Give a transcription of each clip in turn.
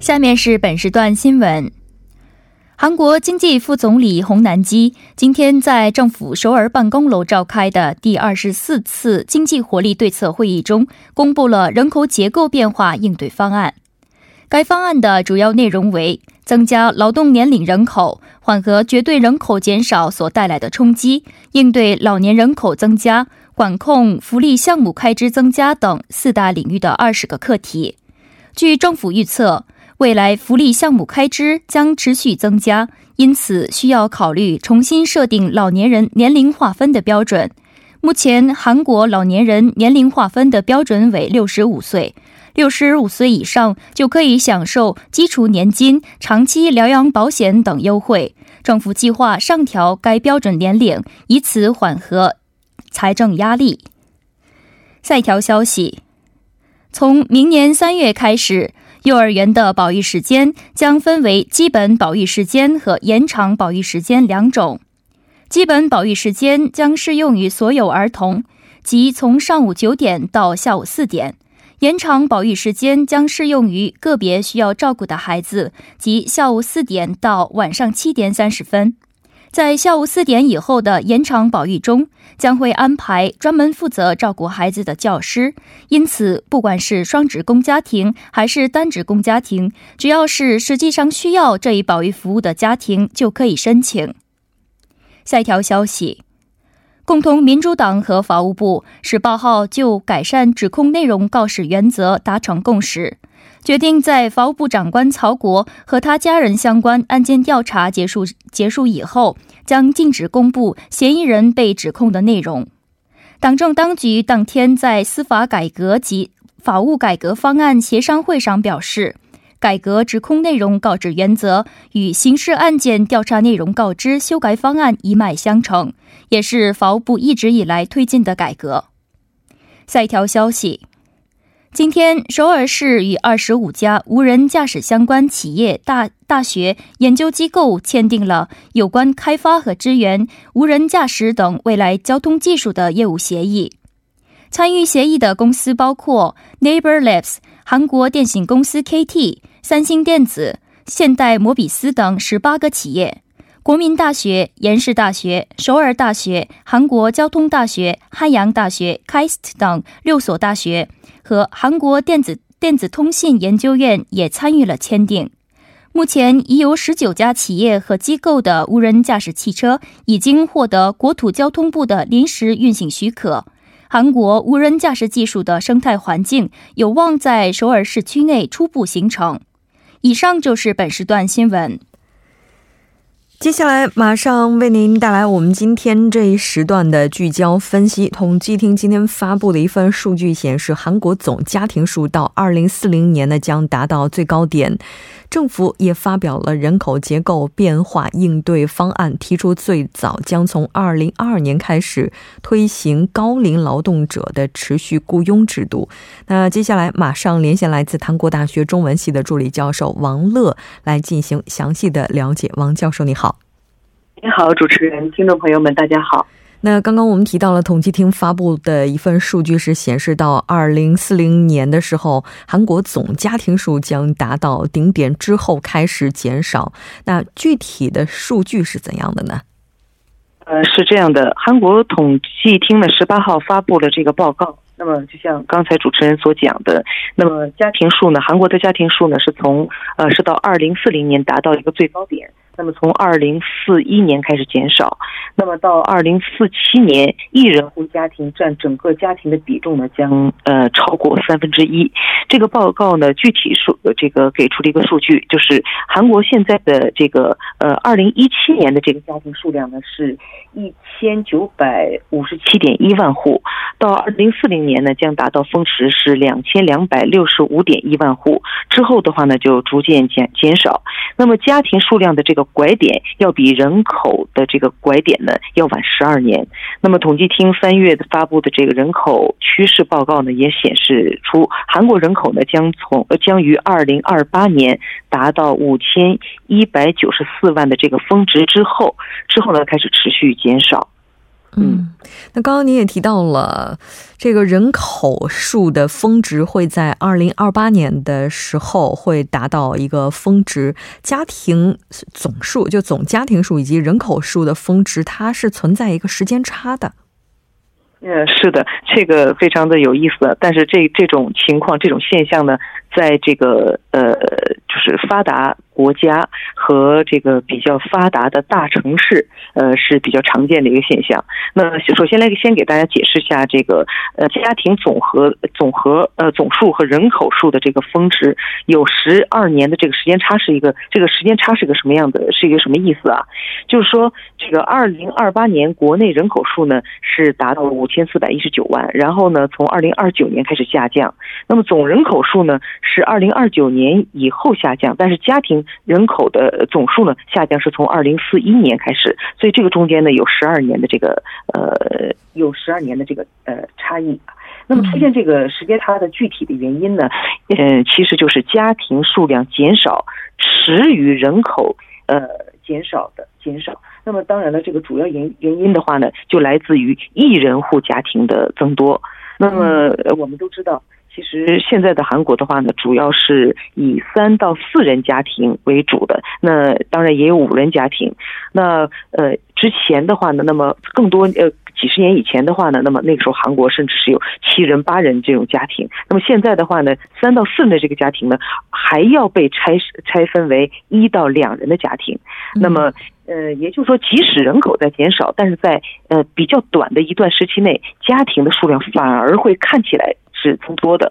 下面是本时段新闻。韩国经济副总理洪南基今天在政府首尔办公楼召开的第二十四次经济活力对策会议中，公布了人口结构变化应对方案。该方案的主要内容为增加劳动年龄人口、缓和绝对人口减少所带来的冲击、应对老年人口增加、管控福利项目开支增加等四大领域的二十个课题。据政府预测。未来福利项目开支将持续增加，因此需要考虑重新设定老年人年龄划分的标准。目前，韩国老年人年龄划分的标准为六十五岁，六十五岁以上就可以享受基础年金、长期疗养保险等优惠。政府计划上调该标准年龄，以此缓和财政压力。下一条消息，从明年三月开始。幼儿园的保育时间将分为基本保育时间和延长保育时间两种。基本保育时间将适用于所有儿童，即从上午九点到下午四点；延长保育时间将适用于个别需要照顾的孩子，即下午四点到晚上七点三十分。在下午四点以后的延长保育中，将会安排专门负责照顾孩子的教师。因此，不管是双职工家庭还是单职工家庭，只要是实际上需要这一保育服务的家庭，就可以申请。下一条消息：共同民主党和法务部十八号就改善指控内容告示原则达成共识。决定在法务部长官曹国和他家人相关案件调查结束结束以后，将禁止公布嫌疑人被指控的内容。党政当局当天在司法改革及法务改革方案协商会上表示，改革指控内容告知原则与刑事案件调查内容告知修改方案一脉相承，也是法务部一直以来推进的改革。下一条消息。今天，首尔市与二十五家无人驾驶相关企业、大大学、研究机构签订了有关开发和支援无人驾驶等未来交通技术的业务协议。参与协议的公司包括 Neighbor Labs、韩国电信公司 KT、三星电子、现代摩比斯等十八个企业。国民大学、延世大学、首尔大学、韩国交通大学、汉阳大学、KIST 等六所大学。和韩国电子电子通信研究院也参与了签订。目前已有十九家企业和机构的无人驾驶汽车已经获得国土交通部的临时运行许可。韩国无人驾驶技术的生态环境有望在首尔市区内初步形成。以上就是本时段新闻。接下来马上为您带来我们今天这一时段的聚焦分析。统计厅今天发布的一份数据显示，韩国总家庭数到二零四零年呢将达到最高点。政府也发表了人口结构变化应对方案，提出最早将从二零二二年开始推行高龄劳动者的持续雇佣制度。那接下来马上连线来自韩国大学中文系的助理教授王乐来进行详细的了解。王教授，你好。你好，主持人，听众朋友们，大家好。那刚刚我们提到了统计厅发布的一份数据是显示，到二零四零年的时候，韩国总家庭数将达到顶点之后开始减少。那具体的数据是怎样的呢？呃，是这样的，韩国统计厅呢十八号发布了这个报告。那么，就像刚才主持人所讲的，那么家庭数呢，韩国的家庭数呢是从呃是到二零四零年达到一个最高点。那么从二零四一年开始减少，那么到二零四七年，一人户家庭占整个家庭的比重呢将呃超过三分之一。这个报告呢具体数这个给出了一个数据，就是韩国现在的这个呃二零一七年的这个家庭数量呢是一千九百五十七点一万户，到二零四零年呢将达到峰值是两千两百六十五点一万户，之后的话呢就逐渐减减少。那么家庭数量的这个拐点要比人口的这个拐点呢要晚十二年。那么统计厅三月发布的这个人口趋势报告呢，也显示出韩国人口呢将从将于二零二八年达到五千一百九十四万的这个峰值之后，之后呢开始持续减少。嗯，那刚刚您也提到了，这个人口数的峰值会在二零二八年的时候会达到一个峰值，家庭总数就总家庭数以及人口数的峰值，它是存在一个时间差的。嗯，是的，这个非常的有意思。但是这这种情况、这种现象呢，在这个呃，就是发达。国家和这个比较发达的大城市，呃是比较常见的一个现象。那首先来先给大家解释一下这个呃家庭总和总和呃总数和人口数的这个峰值有十二年的这个时间差是一个这个时间差是一个什么样的？是一个什么意思啊？就是说这个二零二八年国内人口数呢是达到了五千四百一十九万，然后呢从二零二九年开始下降，那么总人口数呢是二零二九年以后下降，但是家庭人口的总数呢下降是从二零四一年开始，所以这个中间呢有十二年的这个呃有十二年的这个呃差异。那么出现这个时间差的具体的原因呢，呃其实就是家庭数量减少迟于人口呃减少的减少。那么当然了，这个主要原原因的话呢，就来自于一人户家庭的增多。那么我们都知道。其实现在的韩国的话呢，主要是以三到四人家庭为主的，那当然也有五人家庭。那呃，之前的话呢，那么更多呃几十年以前的话呢，那么那个时候韩国甚至是有七人八人这种家庭。那么现在的话呢，三到四人的这个家庭呢，还要被拆拆分为一到两人的家庭。那么呃，也就是说，即使人口在减少，但是在呃比较短的一段时期内，家庭的数量反而会看起来。是增多的，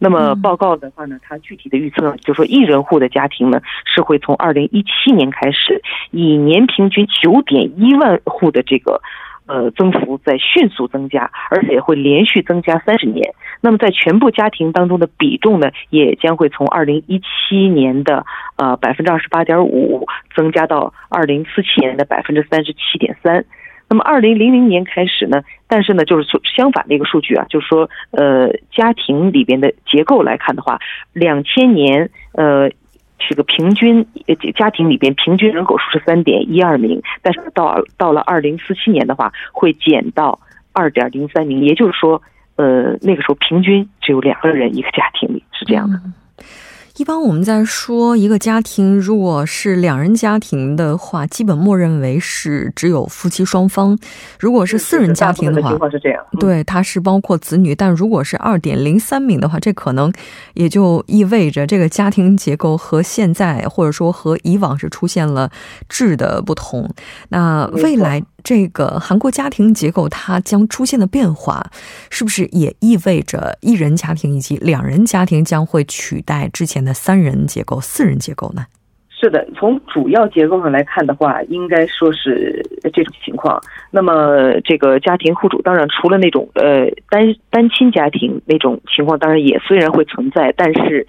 那么报告的话呢，它具体的预测就是说，一人户的家庭呢是会从二零一七年开始，以年平均九点一万户的这个呃增幅在迅速增加，而且会连续增加三十年。那么在全部家庭当中的比重呢，也将会从二零一七年的呃百分之二十八点五增加到二零四七年的百分之三十七点三。那么，二零零零年开始呢，但是呢，就是相反的一个数据啊，就是说，呃，家庭里边的结构来看的话，两千年，呃，这个平均家庭里边平均人口数是三点一二名，但是到到了二零四七年的话，会减到二点零三名，也就是说，呃，那个时候平均只有两个人一个家庭里，是这样的。一般我们在说一个家庭，如果是两人家庭的话，基本默认为是只有夫妻双方；如果是四人家庭的话，情况是这样，对，它是包括子女。但如果是二点零三名的话，这可能也就意味着这个家庭结构和现在或者说和以往是出现了质的不同。那未来。这个韩国家庭结构它将出现的变化，是不是也意味着一人家庭以及两人家庭将会取代之前那三人结构、四人结构呢？是的，从主要结构上来看的话，应该说是这种情况。那么，这个家庭户主当然除了那种呃单单亲家庭那种情况，当然也虽然会存在，但是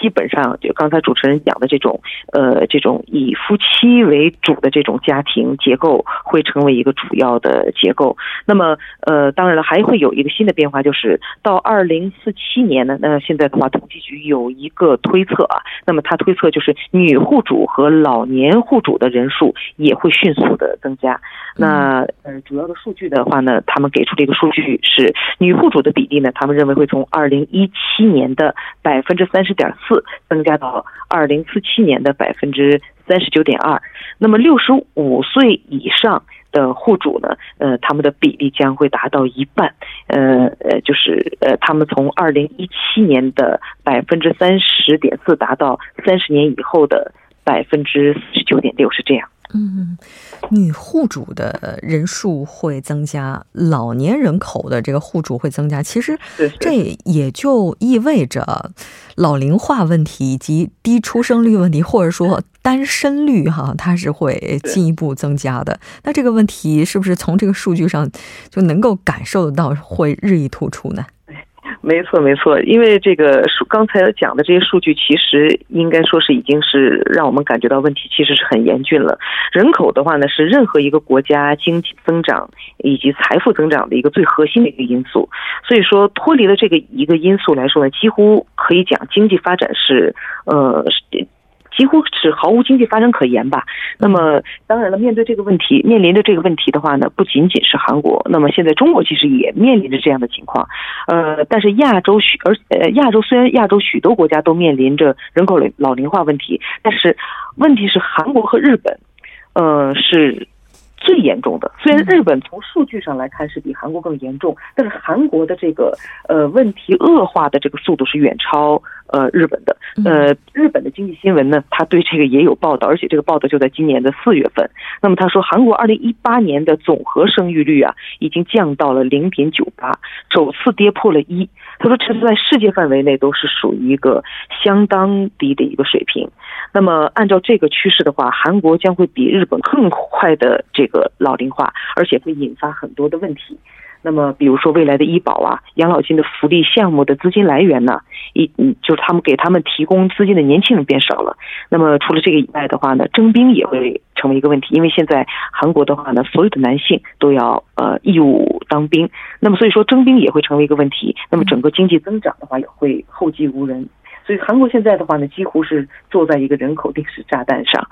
基本上就刚才主持人讲的这种呃这种以夫妻为主的这种家庭结构会成为一个主要的结构。那么呃当然了，还会有一个新的变化，就是到二零四七年呢，那现在的话，统计局有一个推测啊，那么他推测就是女户主和老年户主的人数也会迅速的增加。那呃主要的数据的话呢，他们给出这个数据是女户主的比例呢，他们认为会从二零一七年的百分之三十点四增加到二零四七年的百分之三十九点二。那么六十五岁以上的户主呢，呃，他们的比例将会达到一半。呃呃，就是呃，他们从二零一七年的百分之三十点四达到三十年以后的百分之四十九点六，是这样。嗯，女户主的人数会增加，老年人口的这个户主会增加。其实，这也就意味着老龄化问题以及低出生率问题，或者说单身率哈，它是会进一步增加的。那这个问题是不是从这个数据上就能够感受得到会日益突出呢？没错，没错，因为这个数刚才讲的这些数据，其实应该说是已经是让我们感觉到问题其实是很严峻了。人口的话呢，是任何一个国家经济增长以及财富增长的一个最核心的一个因素。所以说，脱离了这个一个因素来说呢，几乎可以讲经济发展是呃。几乎是毫无经济发展可言吧。那么，当然了，面对这个问题，面临着这个问题的话呢，不仅仅是韩国，那么现在中国其实也面临着这样的情况。呃，但是亚洲许而呃亚洲虽然亚洲许多国家都面临着人口老龄化问题，但是问题是韩国和日本，呃是。最严重的，虽然日本从数据上来看是比韩国更严重，但是韩国的这个呃问题恶化的这个速度是远超呃日本的。呃，日本的经济新闻呢，他对这个也有报道，而且这个报道就在今年的四月份。那么他说，韩国二零一八年的总和生育率啊，已经降到了零点九八，首次跌破了一。他说，这是在世界范围内都是属于一个相当低的一个水平。那么，按照这个趋势的话，韩国将会比日本更快的这个老龄化，而且会引发很多的问题。那么，比如说未来的医保啊、养老金的福利项目的资金来源呢？一嗯，就是他们给他们提供资金的年轻人变少了。那么，除了这个以外的话呢，征兵也会成为一个问题，因为现在韩国的话呢，所有的男性都要呃义务当兵。那么，所以说征兵也会成为一个问题。那么，整个经济增长的话也会后继无人。所以韩国现在的话呢，几乎是坐在一个人口定时炸弹上。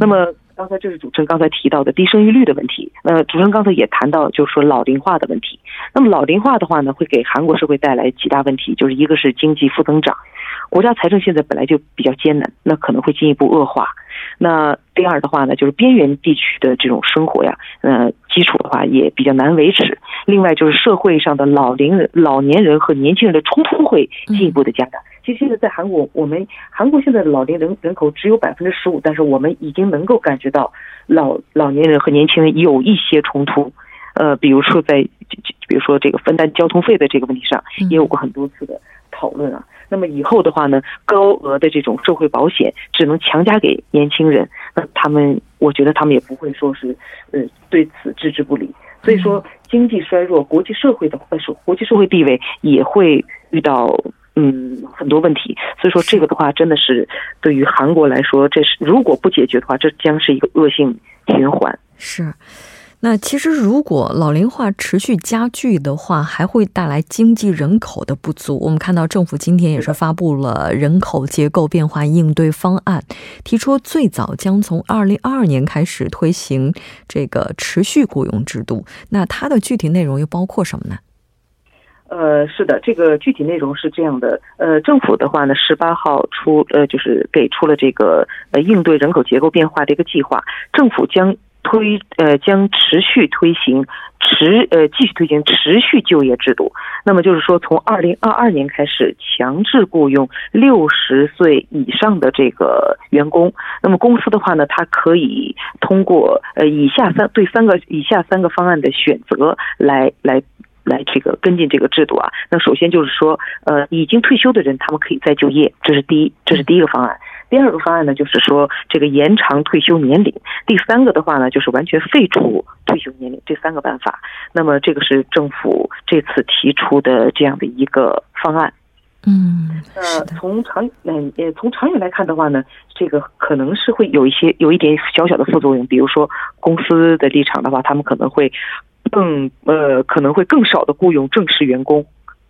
那么刚才这是主持人刚才提到的低生育率的问题。呃，主持人刚才也谈到，就是说老龄化的问题。那么老龄化的话呢，会给韩国社会带来几大问题，就是一个是经济负增长，国家财政现在本来就比较艰难，那可能会进一步恶化。那第二的话呢，就是边缘地区的这种生活呀，呃，基础的话也比较难维持。另外就是社会上的老龄人、老年人和年轻人的冲突会进一步的加大。其实现在在韩国，我们韩国现在的老龄人人口只有百分之十五，但是我们已经能够感觉到老老年人和年轻人有一些冲突，呃，比如说在，比如说这个分担交通费的这个问题上，也有过很多次的讨论啊。那么以后的话呢，高额的这种社会保险只能强加给年轻人，那他们，我觉得他们也不会说是，呃，对此置之不理。所以说，经济衰弱，国际社会的呃，国际社会地位也会遇到。嗯，很多问题，所以说这个的话，真的是对于韩国来说，这是如果不解决的话，这将是一个恶性循环。是，那其实如果老龄化持续加剧的话，还会带来经济人口的不足。我们看到政府今天也是发布了人口结构变化应对方案，提出最早将从二零二二年开始推行这个持续雇佣制度。那它的具体内容又包括什么呢？呃，是的，这个具体内容是这样的。呃，政府的话呢，十八号出呃，就是给出了这个呃应对人口结构变化的一个计划。政府将推呃将持续推行持呃继续推行持续就业制度。那么就是说，从二零二二年开始强制雇佣六十岁以上的这个员工。那么公司的话呢，它可以通过呃以下三对三个以下三个方案的选择来来。来这个跟进这个制度啊，那首先就是说，呃，已经退休的人他们可以再就业，这是第一，这是第一个方案。第二个方案呢，就是说这个延长退休年龄。第三个的话呢，就是完全废除退休年龄。这三个办法，那么这个是政府这次提出的这样的一个方案。嗯，那从长嗯呃从长远来看的话呢，这个可能是会有一些有一点小小的副作用，比如说公司的立场的话，他们可能会更呃可能会更少的雇佣正式员工。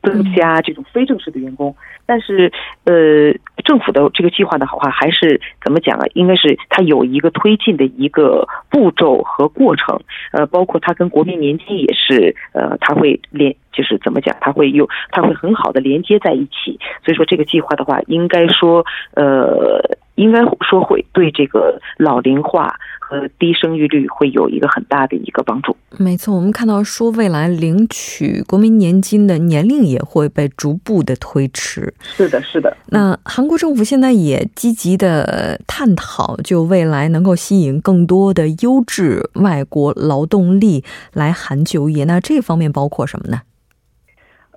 增加这种非正式的员工，但是，呃，政府的这个计划的好坏，还是怎么讲啊？应该是它有一个推进的一个步骤和过程，呃，包括它跟国民年金也是，呃，它会连，就是怎么讲，它会有，它会很好的连接在一起。所以说，这个计划的话，应该说，呃，应该说会对这个老龄化。和低生育率会有一个很大的一个帮助。没错，我们看到说未来领取国民年金的年龄也会被逐步的推迟。是的，是的。那韩国政府现在也积极的探讨，就未来能够吸引更多的优质外国劳动力来韩就业。那这方面包括什么呢？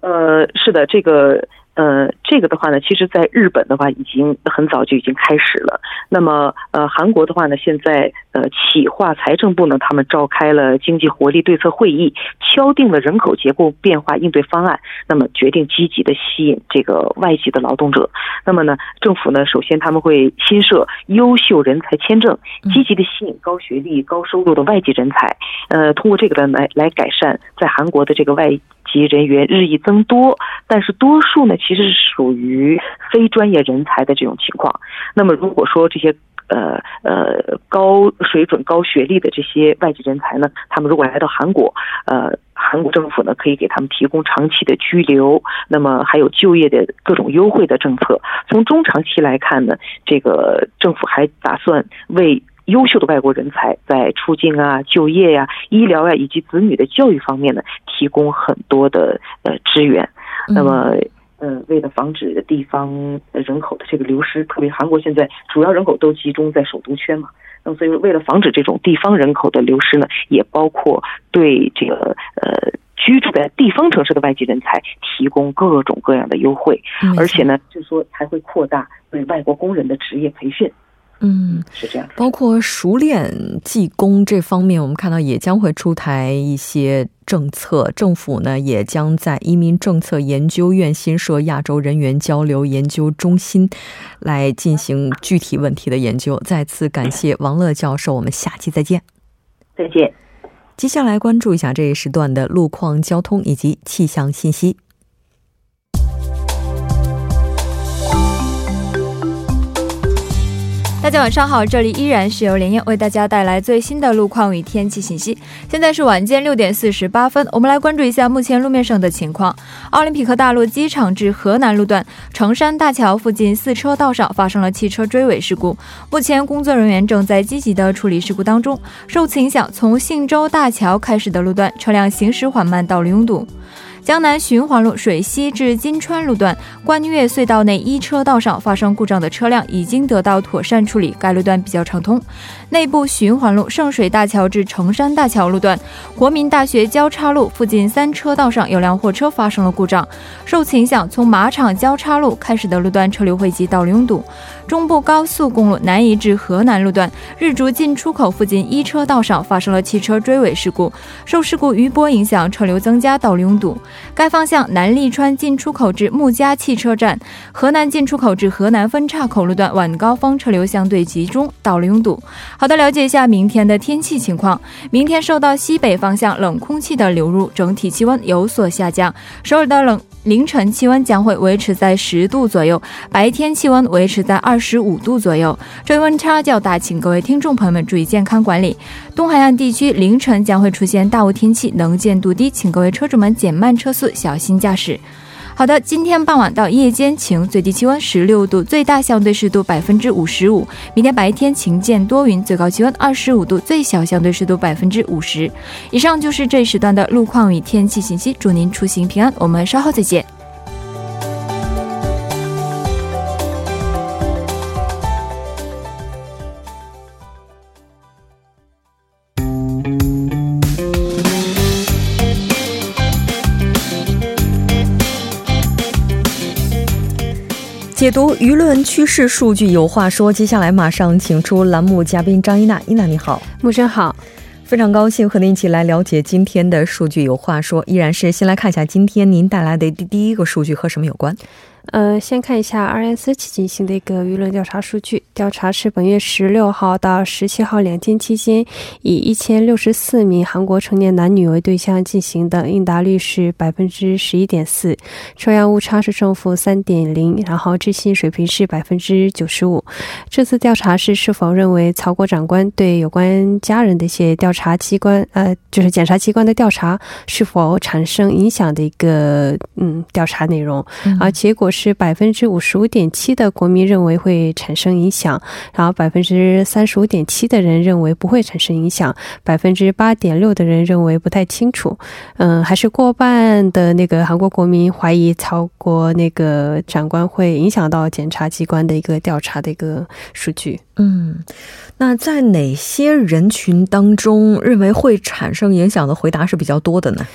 呃，是的，这个。呃，这个的话呢，其实在日本的话已经很早就已经开始了。那么，呃，韩国的话呢，现在呃，企划财政部呢，他们召开了经济活力对策会议，敲定了人口结构变化应对方案。那么，决定积极的吸引这个外籍的劳动者。那么呢，政府呢，首先他们会新设优秀人才签证，积极的吸引高学历、高收入的外籍人才。呃，通过这个呢，来来改善在韩国的这个外。及人员日益增多，但是多数呢其实是属于非专业人才的这种情况。那么如果说这些呃呃高水准、高学历的这些外籍人才呢，他们如果来到韩国，呃，韩国政府呢可以给他们提供长期的居留，那么还有就业的各种优惠的政策。从中长期来看呢，这个政府还打算为。优秀的外国人才在出境啊、就业呀、医疗呀以及子女的教育方面呢，提供很多的呃支援。那么，呃，为了防止地方人口的这个流失，特别韩国现在主要人口都集中在首都圈嘛，那么所以为了防止这种地方人口的流失呢，也包括对这个呃居住在地方城市的外籍人才提供各种各样的优惠，而且呢，就是说还会扩大对外国工人的职业培训。嗯，是这样。包括熟练技工这方面，我们看到也将会出台一些政策。政府呢，也将在移民政策研究院新设亚洲人员交流研究中心，来进行具体问题的研究。再次感谢王乐教授，我们下期再见。再见。接下来关注一下这一时段的路况、交通以及气象信息。大家晚上好，这里依然是由连燕为大家带来最新的路况与天气信息。现在是晚间六点四十八分，我们来关注一下目前路面上的情况。奥林匹克大路机场至河南路段城山大桥附近四车道上发生了汽车追尾事故，目前工作人员正在积极的处理事故当中。受此影响，从信州大桥开始的路段车辆行驶缓慢，道路拥堵。江南循环路水西至金川路段关岳隧道内一车道上发生故障的车辆已经得到妥善处理，该路段比较畅通。内部循环路圣水大桥至成山大桥路段国民大学交叉路附近三车道上有辆货车发生了故障，受此影响，从马场交叉路开始的路段车流汇集，道路拥堵。中部高速公路南移至河南路段日竹进出口附近一车道上发生了汽车追尾事故，受事故余波影响，车流增加，道路拥堵。该方向南利川进出口至木家汽车站、河南进出口至河南分岔口路段晚高峰车流相对集中，道路拥堵。好的，了解一下明天的天气情况。明天受到西北方向冷空气的流入，整体气温有所下降。首尔的冷凌晨气温将会维持在十度左右，白天气温维持在二十五度左右，这温差较大，请各位听众朋友们注意健康管理。东海岸地区凌晨将会出现大雾天气，能见度低，请各位车主们减慢车车速，小心驾驶。好的，今天傍晚到夜间晴，最低气温十六度，最大相对湿度百分之五十五。明天白天晴间多云，最高气温二十五度，最小相对湿度百分之五十。以上就是这一时段的路况与天气信息，祝您出行平安，我们稍后再见。解读舆论趋势数据，有话说。接下来马上请出栏目嘉宾张一娜，一娜你好，木生好，非常高兴和您一起来了解今天的数据。有话说，依然是先来看一下今天您带来的第第一个数据和什么有关？呃，先看一下期进行的一个舆论调查数据。调查是本月十六号到十七号两天期间，以一千六十四名韩国成年男女为对象进行的，应答率是百分之十一点四，抽样误差是正负三点零，然后置信水平是百分之九十五。这次调查是是否认为曹国长官对有关家人的一些调查机关，呃，就是检察机关的调查是否产生影响的一个嗯调查内容，而结果是。是百分之五十五点七的国民认为会产生影响，然后百分之三十五点七的人认为不会产生影响，百分之八点六的人认为不太清楚。嗯，还是过半的那个韩国国民怀疑曹国那个长官会影响到检察机关的一个调查的一个数据。嗯，那在哪些人群当中认为会产生影响的回答是比较多的呢？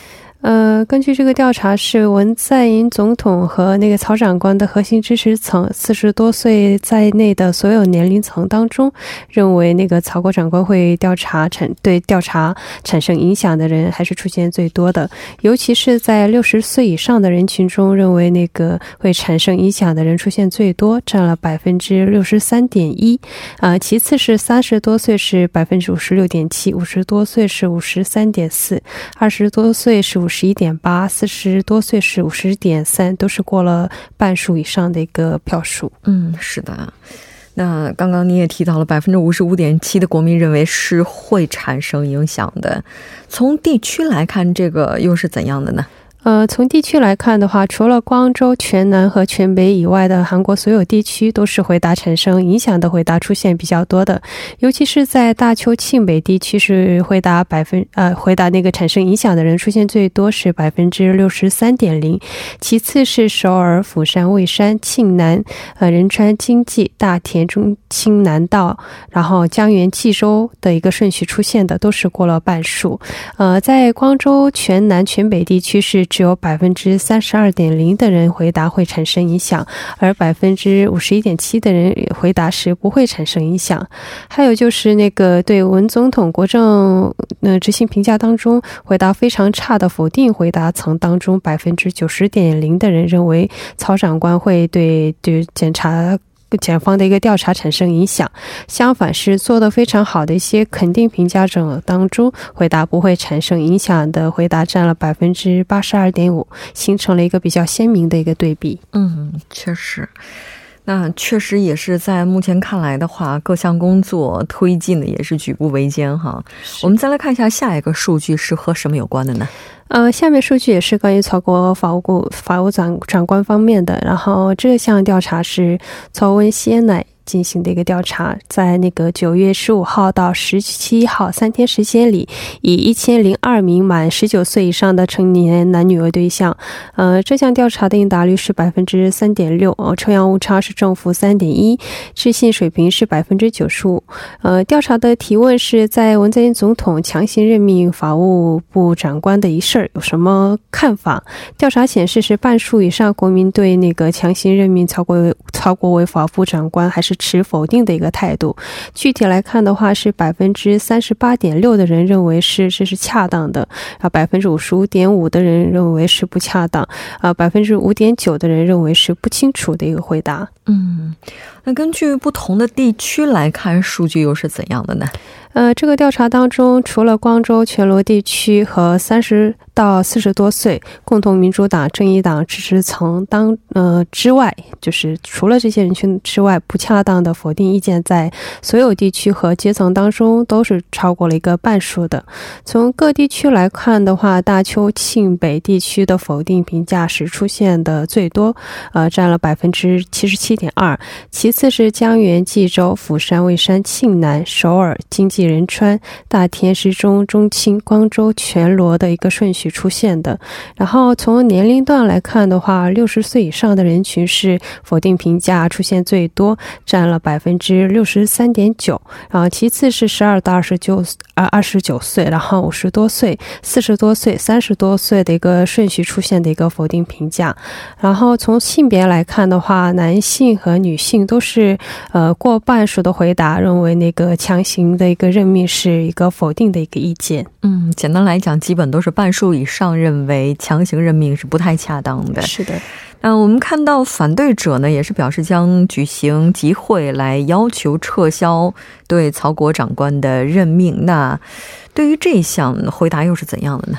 呃，根据这个调查，是文在寅总统和那个曹长官的核心支持层，四十多岁在内的所有年龄层当中，认为那个曹国长官会调查产对调查产生影响的人，还是出现最多的。尤其是在六十岁以上的人群中，认为那个会产生影响的人出现最多，占了百分之六十三点一。啊，其次是三十多岁是百分之五十六点七，五十多岁是五十三点四，二十多岁是五。十一点八，四十多岁是五十点三，都是过了半数以上的一个票数。嗯，是的。那刚刚你也提到了，百分之五十五点七的国民认为是会产生影响的。从地区来看，这个又是怎样的呢？呃，从地区来看的话，除了光州、全南和全北以外的韩国所有地区，都是回答产生影响的回答出现比较多的。尤其是在大邱庆北地区，是回答百分呃回答那个产生影响的人出现最多，是百分之六十三点零。其次是首尔、釜山、蔚山、庆南、呃仁川、京畿、大田、中青南道，然后江原、济州的一个顺序出现的，都是过了半数。呃，在光州、全南、全北地区是。只有百分之三十二点零的人回答会产生影响，而百分之五十一点七的人回答是不会产生影响。还有就是那个对文总统国政呃执行评价当中回答非常差的否定回答层当中，百分之九十点零的人认为曹长官会对对检察。检方的一个调查产生影响，相反是做的非常好的一些肯定评价者当中，回答不会产生影响的回答占了百分之八十二点五，形成了一个比较鲜明的一个对比。嗯，确实，那确实也是在目前看来的话，各项工作推进的也是举步维艰哈。我们再来看一下下一个数据是和什么有关的呢？呃，下面数据也是关于曹国法务部法务长长官方面的，然后这项调查是曹文先乃。进行的一个调查，在那个九月十五号到十七号三天时间里，以一千零二名满十九岁以上的成年男女为对象。呃，这项调查的应答率是百分之三点六，呃，抽样误差是正负三点一，置信水平是百分之九十五。呃，调查的提问是在文在寅总统强行任命法务部长官的一事儿有什么看法？调查显示是半数以上国民对那个强行任命曹国曹国为法务部长官还是。持否定的一个态度。具体来看的话，是百分之三十八点六的人认为是这是恰当的，啊，百分之五十五点五的人认为是不恰当，啊，百分之五点九的人认为是不清楚的一个回答。嗯，那根据不同的地区来看，数据又是怎样的呢？呃，这个调查当中，除了光州全罗地区和三十到四十多岁共同民主党、正义党支持层当呃之外，就是除了这些人群之外，不恰当的否定意见在所有地区和阶层当中都是超过了一个半数的。从各地区来看的话，大邱庆北地区的否定评价是出现的最多，呃，占了百分之七十七点二，其次是江原、济州、釜山、蔚山、庆南、首尔、京仁川、大田、市中、中青、光州、全罗的一个顺序出现的。然后从年龄段来看的话，六十岁以上的人群是否定评价出现最多，占了百分之六十三点九。然后其次是十二到二十九啊二十九岁，然后五十多岁、四十多岁、三十多岁的一个顺序出现的一个否定评价。然后从性别来看的话，男性和女性都是呃过半数的回答认为那个强行的一个。任命是一个否定的一个意见。嗯，简单来讲，基本都是半数以上认为强行任命是不太恰当的。是的。嗯，我们看到反对者呢，也是表示将举行集会来要求撤销对曹国长官的任命。那对于这项回答又是怎样的呢？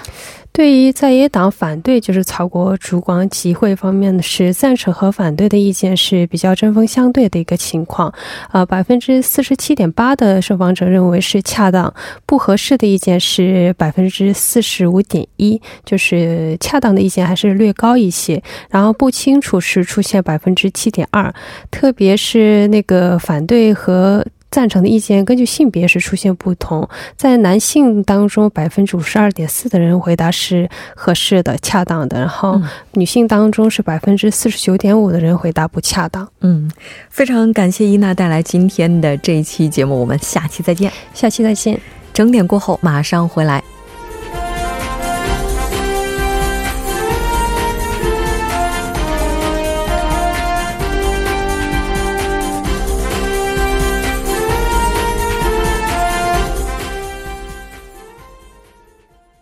对于在野党反对就是曹国主光集会方面的是赞成和反对的意见是比较针锋相对的一个情况，呃，百分之四十七点八的受访者认为是恰当，不合适的意见是百分之四十五点一，就是恰当的意见还是略高一些，然后不清楚是出现百分之七点二，特别是那个反对和。赞成的意见根据性别是出现不同，在男性当中，百分之五十二点四的人回答是合适的、恰当的，然后女性当中是百分之四十九点五的人回答不恰当。嗯，非常感谢伊娜带来今天的这一期节目，我们下期再见。下期再见。整点过后马上回来。